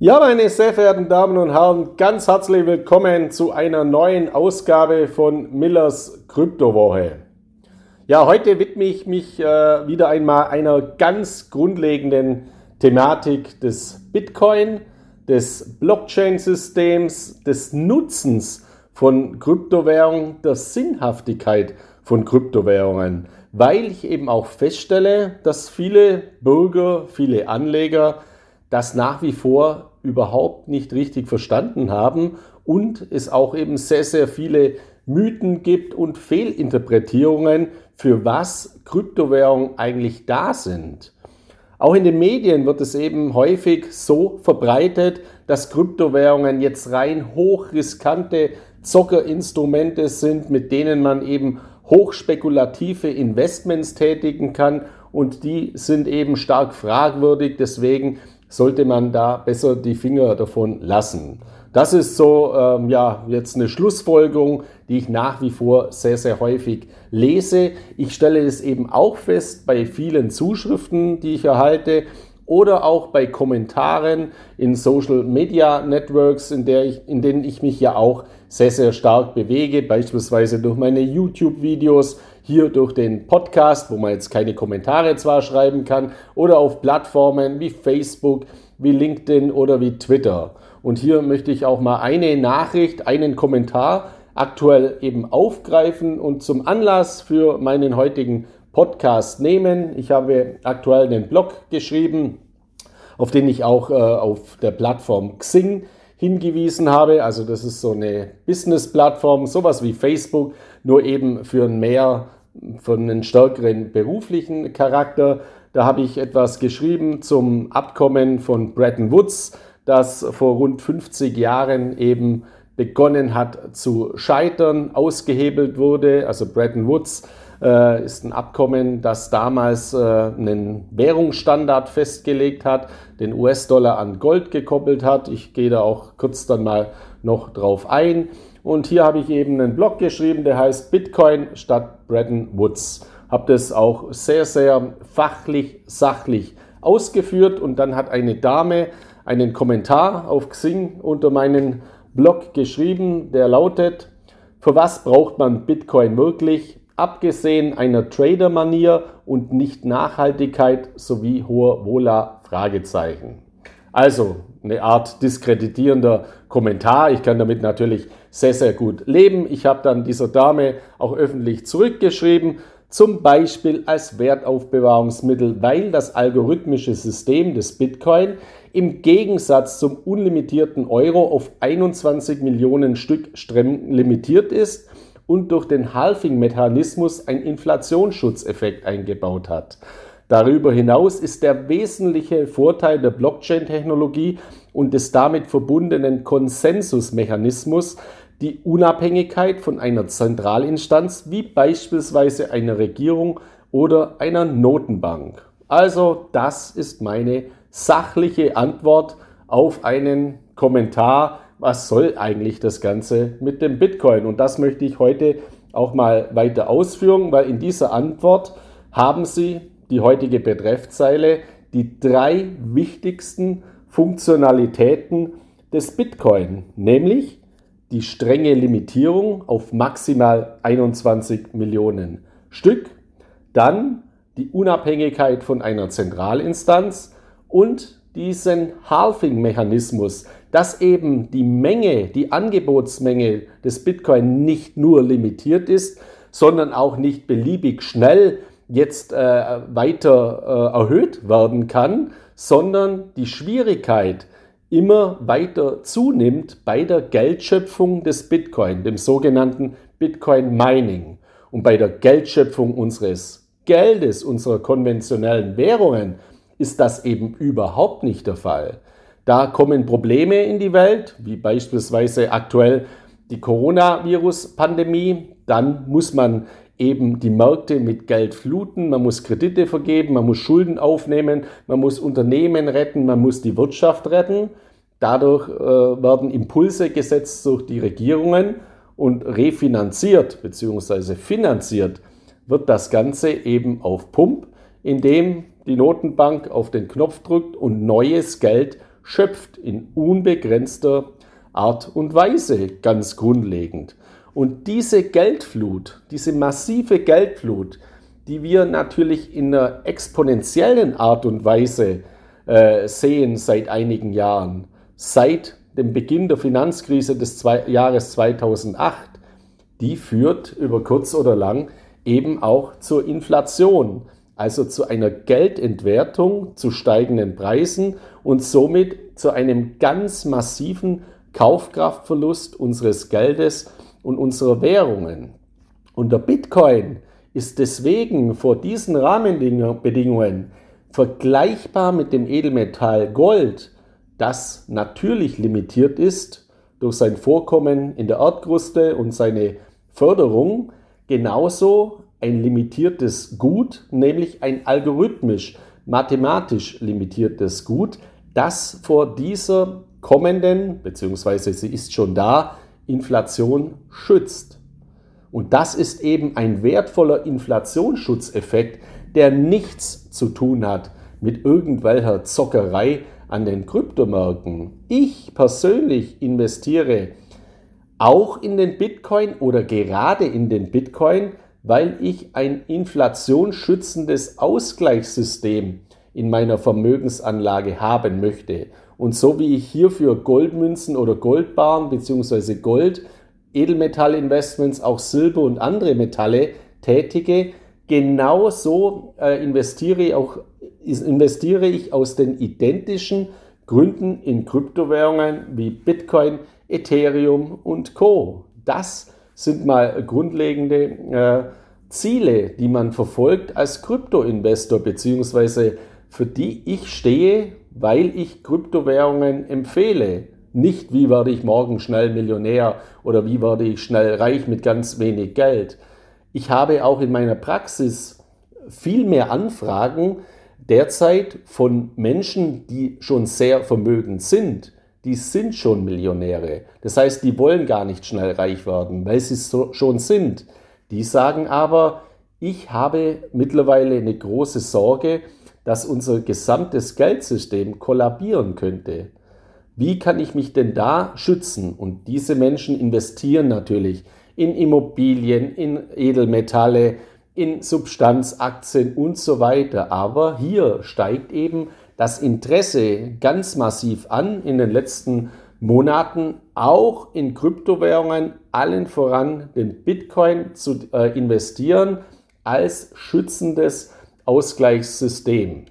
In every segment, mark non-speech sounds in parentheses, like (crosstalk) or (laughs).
Ja, meine sehr verehrten Damen und Herren, ganz herzlich willkommen zu einer neuen Ausgabe von Millers Kryptowoche. Ja, heute widme ich mich äh, wieder einmal einer ganz grundlegenden Thematik des Bitcoin, des Blockchain-Systems, des Nutzens von Kryptowährungen, der Sinnhaftigkeit von Kryptowährungen, weil ich eben auch feststelle, dass viele Bürger, viele Anleger das nach wie vor überhaupt nicht richtig verstanden haben und es auch eben sehr, sehr viele Mythen gibt und Fehlinterpretierungen, für was Kryptowährungen eigentlich da sind. Auch in den Medien wird es eben häufig so verbreitet, dass Kryptowährungen jetzt rein hochriskante Zockerinstrumente sind, mit denen man eben hochspekulative Investments tätigen kann und die sind eben stark fragwürdig. Deswegen sollte man da besser die Finger davon lassen. Das ist so ähm, ja jetzt eine Schlussfolgerung, die ich nach wie vor sehr sehr häufig lese. Ich stelle es eben auch fest bei vielen Zuschriften, die ich erhalte oder auch bei Kommentaren in Social Media Networks, in, der ich, in denen ich mich ja auch sehr, sehr stark bewege, beispielsweise durch meine YouTube-Videos, hier durch den Podcast, wo man jetzt keine Kommentare zwar schreiben kann, oder auf Plattformen wie Facebook, wie LinkedIn oder wie Twitter. Und hier möchte ich auch mal eine Nachricht, einen Kommentar aktuell eben aufgreifen und zum Anlass für meinen heutigen Podcast nehmen. Ich habe aktuell einen Blog geschrieben, auf den ich auch äh, auf der Plattform Xing hingewiesen habe. Also das ist so eine Business-Plattform, sowas wie Facebook, nur eben für einen mehr, für einen stärkeren beruflichen Charakter. Da habe ich etwas geschrieben zum Abkommen von Bretton Woods, das vor rund 50 Jahren eben begonnen hat zu scheitern, ausgehebelt wurde. Also Bretton Woods äh, ist ein Abkommen, das damals äh, einen Währungsstandard festgelegt hat, den US-Dollar an Gold gekoppelt hat. Ich gehe da auch kurz dann mal noch drauf ein. Und hier habe ich eben einen Blog geschrieben, der heißt Bitcoin statt Bretton Woods. Habe das auch sehr, sehr fachlich, sachlich ausgeführt und dann hat eine Dame einen Kommentar auf Xing unter meinen Blog geschrieben, der lautet, für was braucht man Bitcoin wirklich? Abgesehen einer Trader-Manier und Nicht-Nachhaltigkeit sowie hoher Wohler? Fragezeichen. Also eine Art diskreditierender Kommentar. Ich kann damit natürlich sehr, sehr gut leben. Ich habe dann dieser Dame auch öffentlich zurückgeschrieben, zum Beispiel als Wertaufbewahrungsmittel, weil das algorithmische System des Bitcoin im Gegensatz zum unlimitierten Euro auf 21 Millionen Stück streng limitiert ist und durch den Halving-Mechanismus einen Inflationsschutzeffekt eingebaut hat. Darüber hinaus ist der wesentliche Vorteil der Blockchain-Technologie und des damit verbundenen Konsensusmechanismus die Unabhängigkeit von einer Zentralinstanz wie beispielsweise einer Regierung oder einer Notenbank. Also das ist meine sachliche Antwort auf einen Kommentar, was soll eigentlich das Ganze mit dem Bitcoin? Und das möchte ich heute auch mal weiter ausführen, weil in dieser Antwort haben Sie die heutige Betreffzeile die drei wichtigsten Funktionalitäten des Bitcoin, nämlich die strenge Limitierung auf maximal 21 Millionen Stück, dann die Unabhängigkeit von einer Zentralinstanz und diesen Halving-Mechanismus, dass eben die Menge, die Angebotsmenge des Bitcoin nicht nur limitiert ist, sondern auch nicht beliebig schnell jetzt äh, weiter äh, erhöht werden kann, sondern die Schwierigkeit immer weiter zunimmt bei der Geldschöpfung des Bitcoin, dem sogenannten Bitcoin Mining. Und bei der Geldschöpfung unseres Geldes, unserer konventionellen Währungen, ist das eben überhaupt nicht der Fall. Da kommen Probleme in die Welt, wie beispielsweise aktuell die Coronavirus-Pandemie. Dann muss man eben die Märkte mit Geld fluten, man muss Kredite vergeben, man muss Schulden aufnehmen, man muss Unternehmen retten, man muss die Wirtschaft retten. Dadurch äh, werden Impulse gesetzt durch die Regierungen und refinanziert bzw. finanziert wird das Ganze eben auf Pump, indem die Notenbank auf den Knopf drückt und neues Geld schöpft in unbegrenzter Art und Weise ganz grundlegend. Und diese Geldflut, diese massive Geldflut, die wir natürlich in einer exponentiellen Art und Weise äh, sehen seit einigen Jahren, seit dem Beginn der Finanzkrise des zwei, Jahres 2008, die führt über kurz oder lang eben auch zur Inflation, also zu einer Geldentwertung, zu steigenden Preisen und somit zu einem ganz massiven Kaufkraftverlust unseres Geldes und unserer Währungen. Und der Bitcoin ist deswegen vor diesen Rahmenbedingungen vergleichbar mit dem Edelmetall Gold, das natürlich limitiert ist durch sein Vorkommen in der Erdkruste und seine Förderung, genauso ein limitiertes Gut, nämlich ein algorithmisch, mathematisch limitiertes Gut, das vor dieser kommenden, beziehungsweise sie ist schon da, Inflation schützt. Und das ist eben ein wertvoller Inflationsschutzeffekt, der nichts zu tun hat mit irgendwelcher Zockerei an den Kryptomärkten. Ich persönlich investiere auch in den Bitcoin oder gerade in den Bitcoin, weil ich ein inflationsschützendes Ausgleichssystem in meiner Vermögensanlage haben möchte. Und so wie ich hierfür Goldmünzen oder Goldbaren bzw. Gold, Edelmetallinvestments, auch Silber und andere Metalle tätige, genauso äh, investiere, auch, investiere ich aus den identischen Gründen in Kryptowährungen wie Bitcoin, Ethereum und Co. Das sind mal grundlegende äh, Ziele, die man verfolgt als Kryptoinvestor, beziehungsweise für die ich stehe, weil ich Kryptowährungen empfehle. Nicht, wie werde ich morgen schnell Millionär oder wie werde ich schnell reich mit ganz wenig Geld. Ich habe auch in meiner Praxis viel mehr Anfragen derzeit von Menschen, die schon sehr vermögend sind. Die sind schon Millionäre. Das heißt, die wollen gar nicht schnell reich werden, weil sie so schon sind. Die sagen aber, ich habe mittlerweile eine große Sorge, dass unser gesamtes Geldsystem kollabieren könnte. Wie kann ich mich denn da schützen? Und diese Menschen investieren natürlich in Immobilien, in Edelmetalle, in Substanzaktien und so weiter. Aber hier steigt eben das Interesse ganz massiv an in den letzten Monaten, auch in Kryptowährungen, allen voran den Bitcoin zu äh, investieren als schützendes Ausgleichssystem.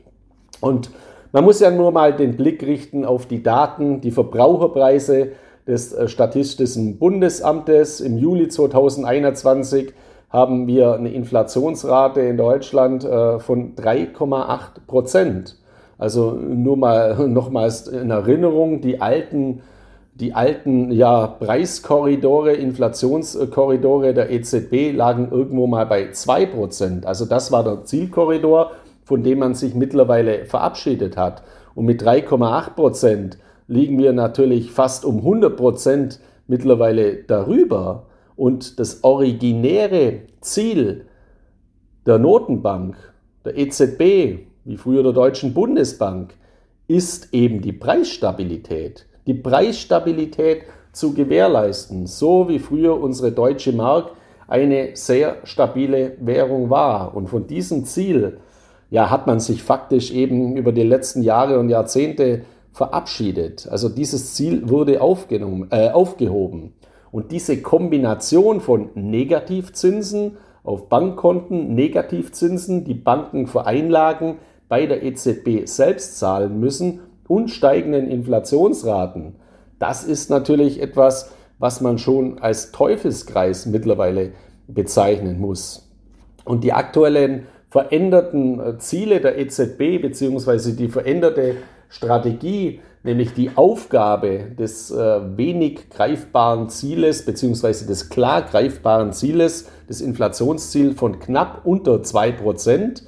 Und man muss ja nur mal den Blick richten auf die Daten, die Verbraucherpreise des äh, Statistischen Bundesamtes. Im Juli 2021 haben wir eine Inflationsrate in Deutschland äh, von 3,8 Prozent. Also nur mal (laughs) nochmals in Erinnerung, die alten, die alten ja, Preiskorridore, Inflationskorridore der EZB lagen irgendwo mal bei 2 Prozent. Also das war der Zielkorridor, von dem man sich mittlerweile verabschiedet hat. Und mit 3,8 Prozent liegen wir natürlich fast um 100 Prozent mittlerweile darüber. Und das originäre Ziel der Notenbank, der EZB, wie früher der Deutschen Bundesbank, ist eben die Preisstabilität. Die Preisstabilität zu gewährleisten, so wie früher unsere deutsche Mark eine sehr stabile Währung war. Und von diesem Ziel ja, hat man sich faktisch eben über die letzten Jahre und Jahrzehnte verabschiedet. Also dieses Ziel wurde aufgenommen, äh, aufgehoben. Und diese Kombination von Negativzinsen auf Bankkonten, Negativzinsen, die Banken für Einlagen bei der EZB selbst zahlen müssen und steigenden Inflationsraten, das ist natürlich etwas, was man schon als Teufelskreis mittlerweile bezeichnen muss. Und die aktuellen veränderten äh, Ziele der EZB beziehungsweise die veränderte Strategie, nämlich die Aufgabe des äh, wenig greifbaren Zieles beziehungsweise des klar greifbaren Zieles, des Inflationsziels von knapp unter 2%,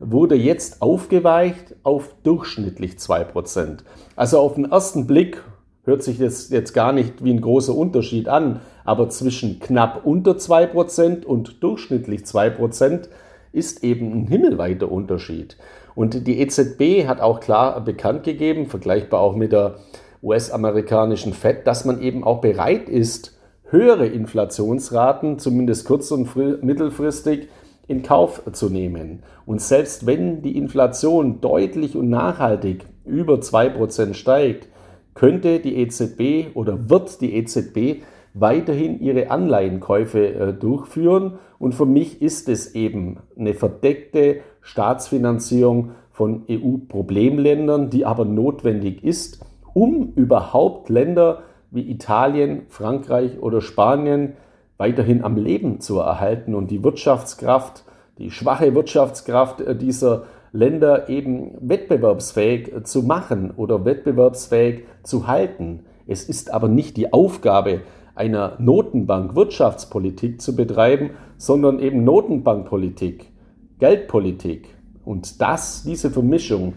wurde jetzt aufgeweicht auf durchschnittlich 2%. Also auf den ersten Blick hört sich das jetzt gar nicht wie ein großer Unterschied an, aber zwischen knapp unter 2% und durchschnittlich 2% ist eben ein himmelweiter Unterschied. Und die EZB hat auch klar bekannt gegeben, vergleichbar auch mit der US-amerikanischen Fed, dass man eben auch bereit ist, höhere Inflationsraten, zumindest kurz- und mittelfristig, in Kauf zu nehmen. Und selbst wenn die Inflation deutlich und nachhaltig über 2% steigt, könnte die EZB oder wird die EZB weiterhin ihre Anleihenkäufe äh, durchführen. Und für mich ist es eben eine verdeckte Staatsfinanzierung von EU-Problemländern, die aber notwendig ist, um überhaupt Länder wie Italien, Frankreich oder Spanien weiterhin am Leben zu erhalten und die Wirtschaftskraft, die schwache Wirtschaftskraft äh, dieser Länder eben wettbewerbsfähig äh, zu machen oder wettbewerbsfähig zu halten. Es ist aber nicht die Aufgabe einer Notenbank Wirtschaftspolitik zu betreiben, sondern eben Notenbankpolitik, Geldpolitik. Und das, diese Vermischung,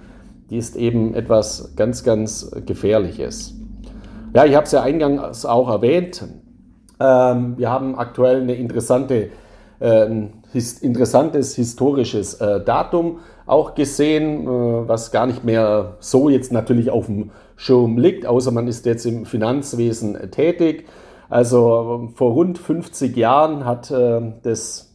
die ist eben etwas ganz, ganz Gefährliches. Ja, ich habe es ja eingangs auch erwähnt. Ähm, wir haben aktuell eine interessante, äh, ein interessantes historisches äh, Datum auch gesehen, äh, was gar nicht mehr so jetzt natürlich auf dem Schirm liegt, außer man ist jetzt im Finanzwesen tätig. Also vor rund 50 Jahren hat äh, das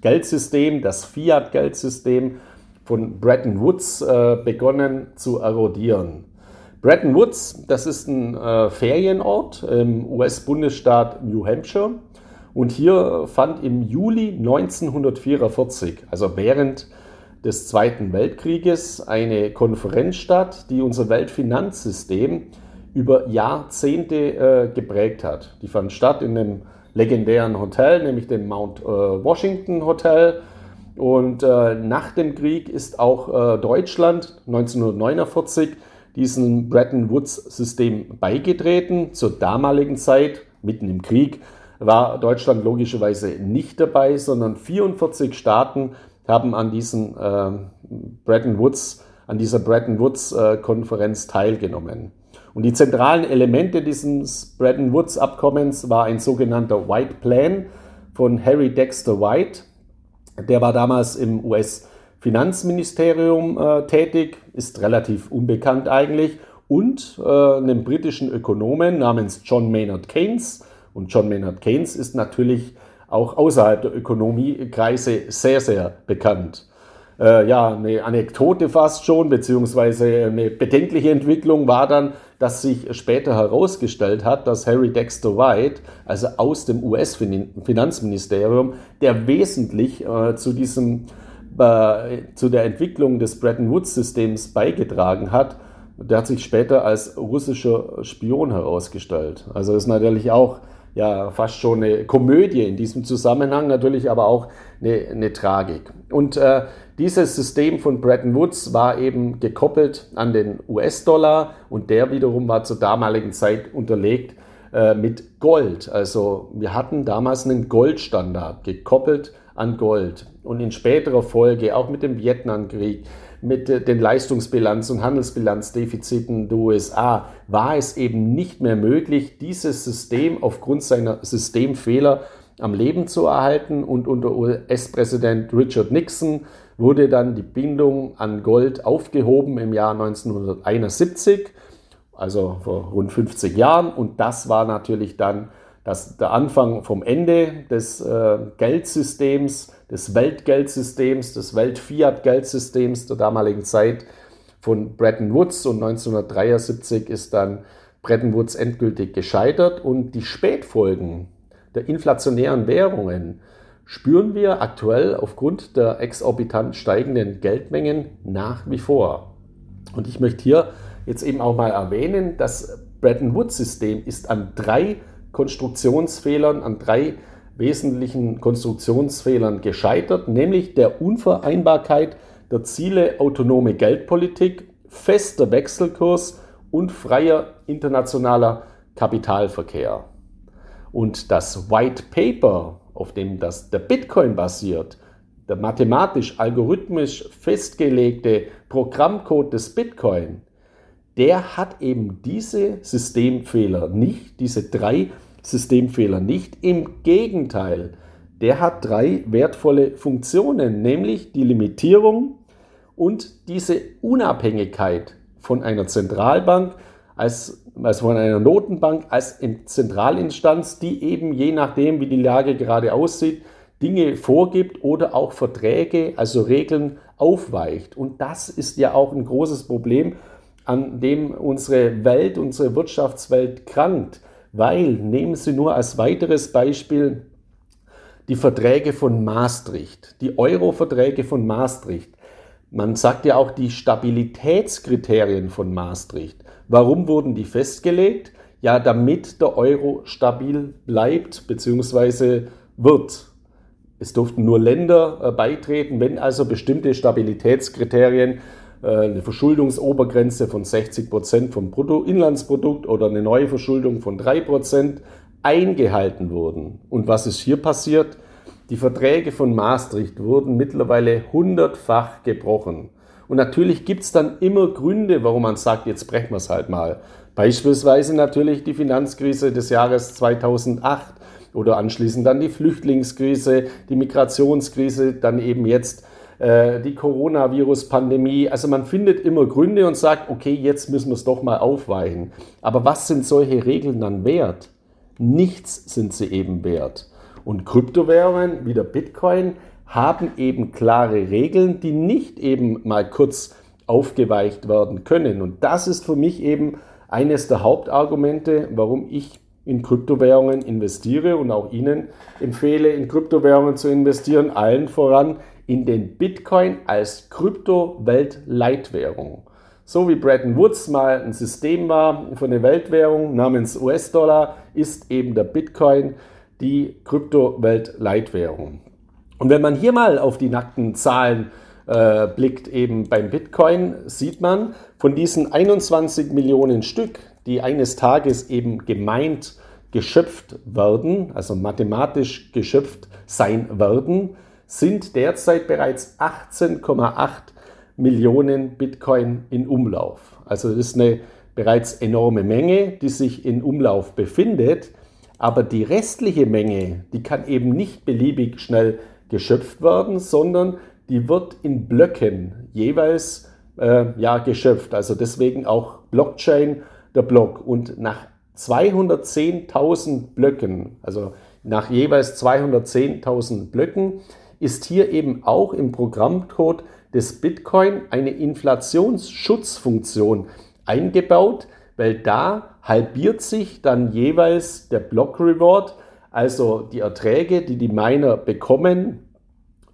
Geldsystem, das Fiat-Geldsystem von Bretton Woods äh, begonnen zu erodieren. Bretton Woods, das ist ein äh, Ferienort im US-Bundesstaat New Hampshire. Und hier fand im Juli 1944, also während des Zweiten Weltkrieges, eine Konferenz statt, die unser Weltfinanzsystem über Jahrzehnte äh, geprägt hat. Die fand statt in einem legendären Hotel, nämlich dem Mount äh, Washington Hotel. Und äh, nach dem Krieg ist auch äh, Deutschland 1949 diesem Bretton Woods-System beigetreten. Zur damaligen Zeit, mitten im Krieg, war Deutschland logischerweise nicht dabei, sondern 44 Staaten haben an diesem äh, Bretton Woods, an dieser Bretton Woods-Konferenz äh, teilgenommen. Und die zentralen Elemente dieses Bretton Woods-Abkommens war ein sogenannter White Plan von Harry Dexter White. Der war damals im US- Finanzministerium äh, tätig, ist relativ unbekannt eigentlich, und äh, einem britischen Ökonomen namens John Maynard Keynes. Und John Maynard Keynes ist natürlich auch außerhalb der Ökonomiekreise sehr, sehr bekannt. Äh, ja, eine Anekdote fast schon, beziehungsweise eine bedenkliche Entwicklung war dann, dass sich später herausgestellt hat, dass Harry Dexter White, also aus dem US-Finanzministerium, der wesentlich äh, zu diesem äh, zu der Entwicklung des Bretton Woods-Systems beigetragen hat, der hat sich später als russischer Spion herausgestellt. Also ist natürlich auch ja fast schon eine Komödie in diesem Zusammenhang, natürlich aber auch eine, eine Tragik. Und äh, dieses System von Bretton Woods war eben gekoppelt an den US-Dollar und der wiederum war zur damaligen Zeit unterlegt äh, mit Gold. Also wir hatten damals einen Goldstandard gekoppelt an Gold. Und in späterer Folge, auch mit dem Vietnamkrieg, mit den Leistungsbilanz- und Handelsbilanzdefiziten der USA, war es eben nicht mehr möglich, dieses System aufgrund seiner Systemfehler am Leben zu erhalten. Und unter US-Präsident Richard Nixon wurde dann die Bindung an Gold aufgehoben im Jahr 1971, also vor rund 50 Jahren. Und das war natürlich dann das, der Anfang vom Ende des äh, Geldsystems, des Weltgeldsystems, des Welt-Fiat-Geldsystems der damaligen Zeit von Bretton Woods und 1973 ist dann Bretton Woods endgültig gescheitert und die Spätfolgen der inflationären Währungen spüren wir aktuell aufgrund der exorbitant steigenden Geldmengen nach wie vor. Und ich möchte hier jetzt eben auch mal erwähnen, das Bretton Woods System ist an drei Konstruktionsfehlern, an drei wesentlichen Konstruktionsfehlern gescheitert, nämlich der Unvereinbarkeit der Ziele autonome Geldpolitik, fester Wechselkurs und freier internationaler Kapitalverkehr. Und das White Paper, auf dem das, der Bitcoin basiert, der mathematisch algorithmisch festgelegte Programmcode des Bitcoin, der hat eben diese Systemfehler nicht, diese drei Systemfehler nicht. Im Gegenteil, der hat drei wertvolle Funktionen, nämlich die Limitierung und diese Unabhängigkeit von einer Zentralbank, als, also von einer Notenbank als Zentralinstanz, die eben je nachdem, wie die Lage gerade aussieht, Dinge vorgibt oder auch Verträge, also Regeln aufweicht. Und das ist ja auch ein großes Problem, an dem unsere Welt, unsere Wirtschaftswelt krankt. Weil, nehmen Sie nur als weiteres Beispiel die Verträge von Maastricht, die Euro-Verträge von Maastricht. Man sagt ja auch die Stabilitätskriterien von Maastricht. Warum wurden die festgelegt? Ja, damit der Euro stabil bleibt bzw. wird. Es durften nur Länder äh, beitreten, wenn also bestimmte Stabilitätskriterien, eine Verschuldungsobergrenze von 60 Prozent vom Bruttoinlandsprodukt oder eine neue Verschuldung von 3 Prozent eingehalten wurden. Und was ist hier passiert? Die Verträge von Maastricht wurden mittlerweile hundertfach gebrochen. Und natürlich gibt es dann immer Gründe, warum man sagt, jetzt brechen wir es halt mal. Beispielsweise natürlich die Finanzkrise des Jahres 2008 oder anschließend dann die Flüchtlingskrise, die Migrationskrise, dann eben jetzt äh, die Coronavirus-Pandemie. Also man findet immer Gründe und sagt, okay, jetzt müssen wir es doch mal aufweichen. Aber was sind solche Regeln dann wert? Nichts sind sie eben wert. Und Kryptowährungen wie der Bitcoin haben eben klare Regeln, die nicht eben mal kurz aufgeweicht werden können. Und das ist für mich eben eines der Hauptargumente, warum ich in Kryptowährungen investiere und auch Ihnen empfehle, in Kryptowährungen zu investieren, allen voran in den Bitcoin als Kryptoweltleitwährung. So wie Bretton Woods mal ein System war für eine Weltwährung namens US-Dollar, ist eben der Bitcoin die Kryptowelt-Leitwährung. Und wenn man hier mal auf die nackten Zahlen äh, blickt, eben beim Bitcoin, sieht man von diesen 21 Millionen Stück, die eines Tages eben gemeint geschöpft werden, also mathematisch geschöpft sein werden, sind derzeit bereits 18,8 Millionen Bitcoin in Umlauf. Also das ist eine bereits enorme Menge, die sich in Umlauf befindet. Aber die restliche Menge, die kann eben nicht beliebig schnell geschöpft werden, sondern die wird in Blöcken jeweils äh, ja, geschöpft. Also deswegen auch Blockchain, der Block. Und nach 210.000 Blöcken, also nach jeweils 210.000 Blöcken, ist hier eben auch im Programmcode des Bitcoin eine Inflationsschutzfunktion eingebaut, weil da halbiert sich dann jeweils der Block Reward, also die Erträge, die die Miner bekommen,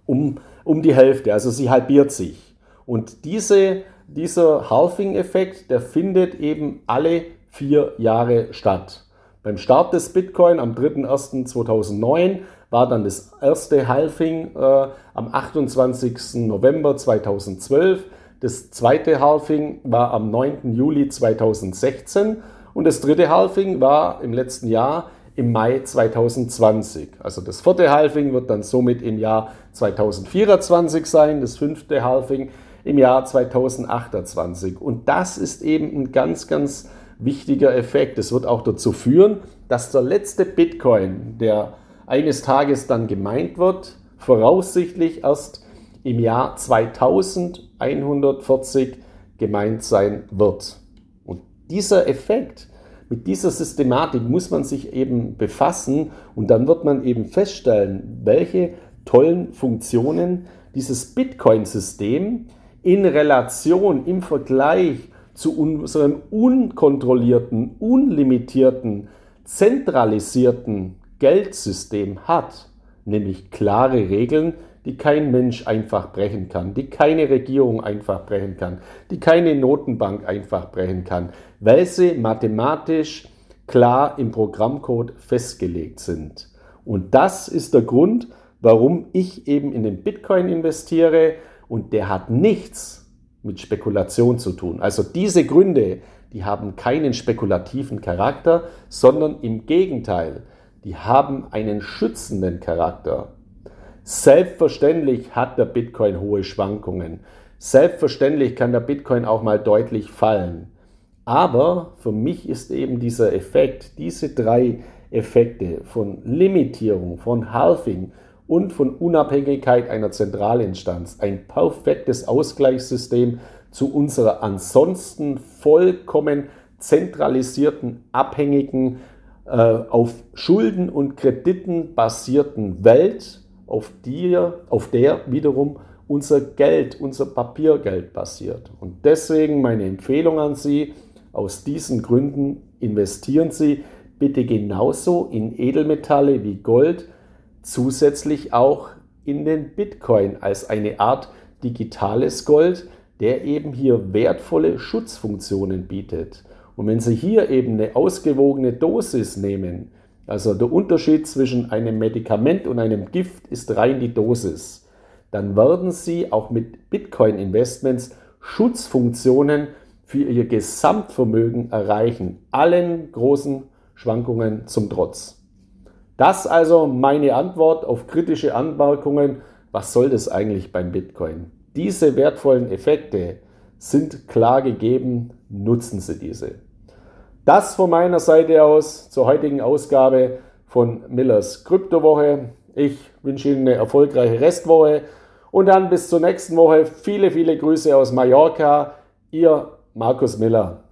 um, um die Hälfte. Also sie halbiert sich. Und diese, dieser Halving-Effekt, der findet eben alle vier Jahre statt. Beim Start des Bitcoin am 3.1.2009 war dann das erste Halving äh, am 28. November 2012 das zweite Halving war am 9. Juli 2016 und das dritte Halving war im letzten Jahr im Mai 2020. Also das vierte Halving wird dann somit im Jahr 2024 sein, das fünfte Halving im Jahr 2028. Und das ist eben ein ganz, ganz wichtiger Effekt. Es wird auch dazu führen, dass der letzte Bitcoin, der eines Tages dann gemeint wird, voraussichtlich erst im Jahr 2140 gemeint sein wird. Und dieser Effekt, mit dieser Systematik muss man sich eben befassen und dann wird man eben feststellen, welche tollen Funktionen dieses Bitcoin-System in Relation, im Vergleich zu unserem unkontrollierten, unlimitierten, zentralisierten Geldsystem hat, nämlich klare Regeln, die kein Mensch einfach brechen kann, die keine Regierung einfach brechen kann, die keine Notenbank einfach brechen kann, weil sie mathematisch klar im Programmcode festgelegt sind. Und das ist der Grund, warum ich eben in den Bitcoin investiere und der hat nichts mit Spekulation zu tun. Also diese Gründe, die haben keinen spekulativen Charakter, sondern im Gegenteil, die haben einen schützenden Charakter. Selbstverständlich hat der Bitcoin hohe Schwankungen. Selbstverständlich kann der Bitcoin auch mal deutlich fallen. Aber für mich ist eben dieser Effekt, diese drei Effekte von Limitierung, von Halving und von Unabhängigkeit einer Zentralinstanz. Ein perfektes Ausgleichssystem zu unserer ansonsten vollkommen zentralisierten, abhängigen, auf Schulden und Krediten basierten Welt, auf, die, auf der wiederum unser Geld, unser Papiergeld basiert. Und deswegen meine Empfehlung an Sie, aus diesen Gründen investieren Sie bitte genauso in Edelmetalle wie Gold, zusätzlich auch in den Bitcoin als eine Art digitales Gold, der eben hier wertvolle Schutzfunktionen bietet. Und wenn Sie hier eben eine ausgewogene Dosis nehmen, also der Unterschied zwischen einem Medikament und einem Gift ist rein die Dosis, dann werden Sie auch mit Bitcoin-Investments Schutzfunktionen für Ihr Gesamtvermögen erreichen, allen großen Schwankungen zum Trotz. Das also meine Antwort auf kritische Anmerkungen. Was soll das eigentlich beim Bitcoin? Diese wertvollen Effekte sind klar gegeben. Nutzen Sie diese. Das von meiner Seite aus zur heutigen Ausgabe von Millers Kryptowoche. Ich wünsche Ihnen eine erfolgreiche Restwoche und dann bis zur nächsten Woche. Viele, viele Grüße aus Mallorca. Ihr Markus Miller.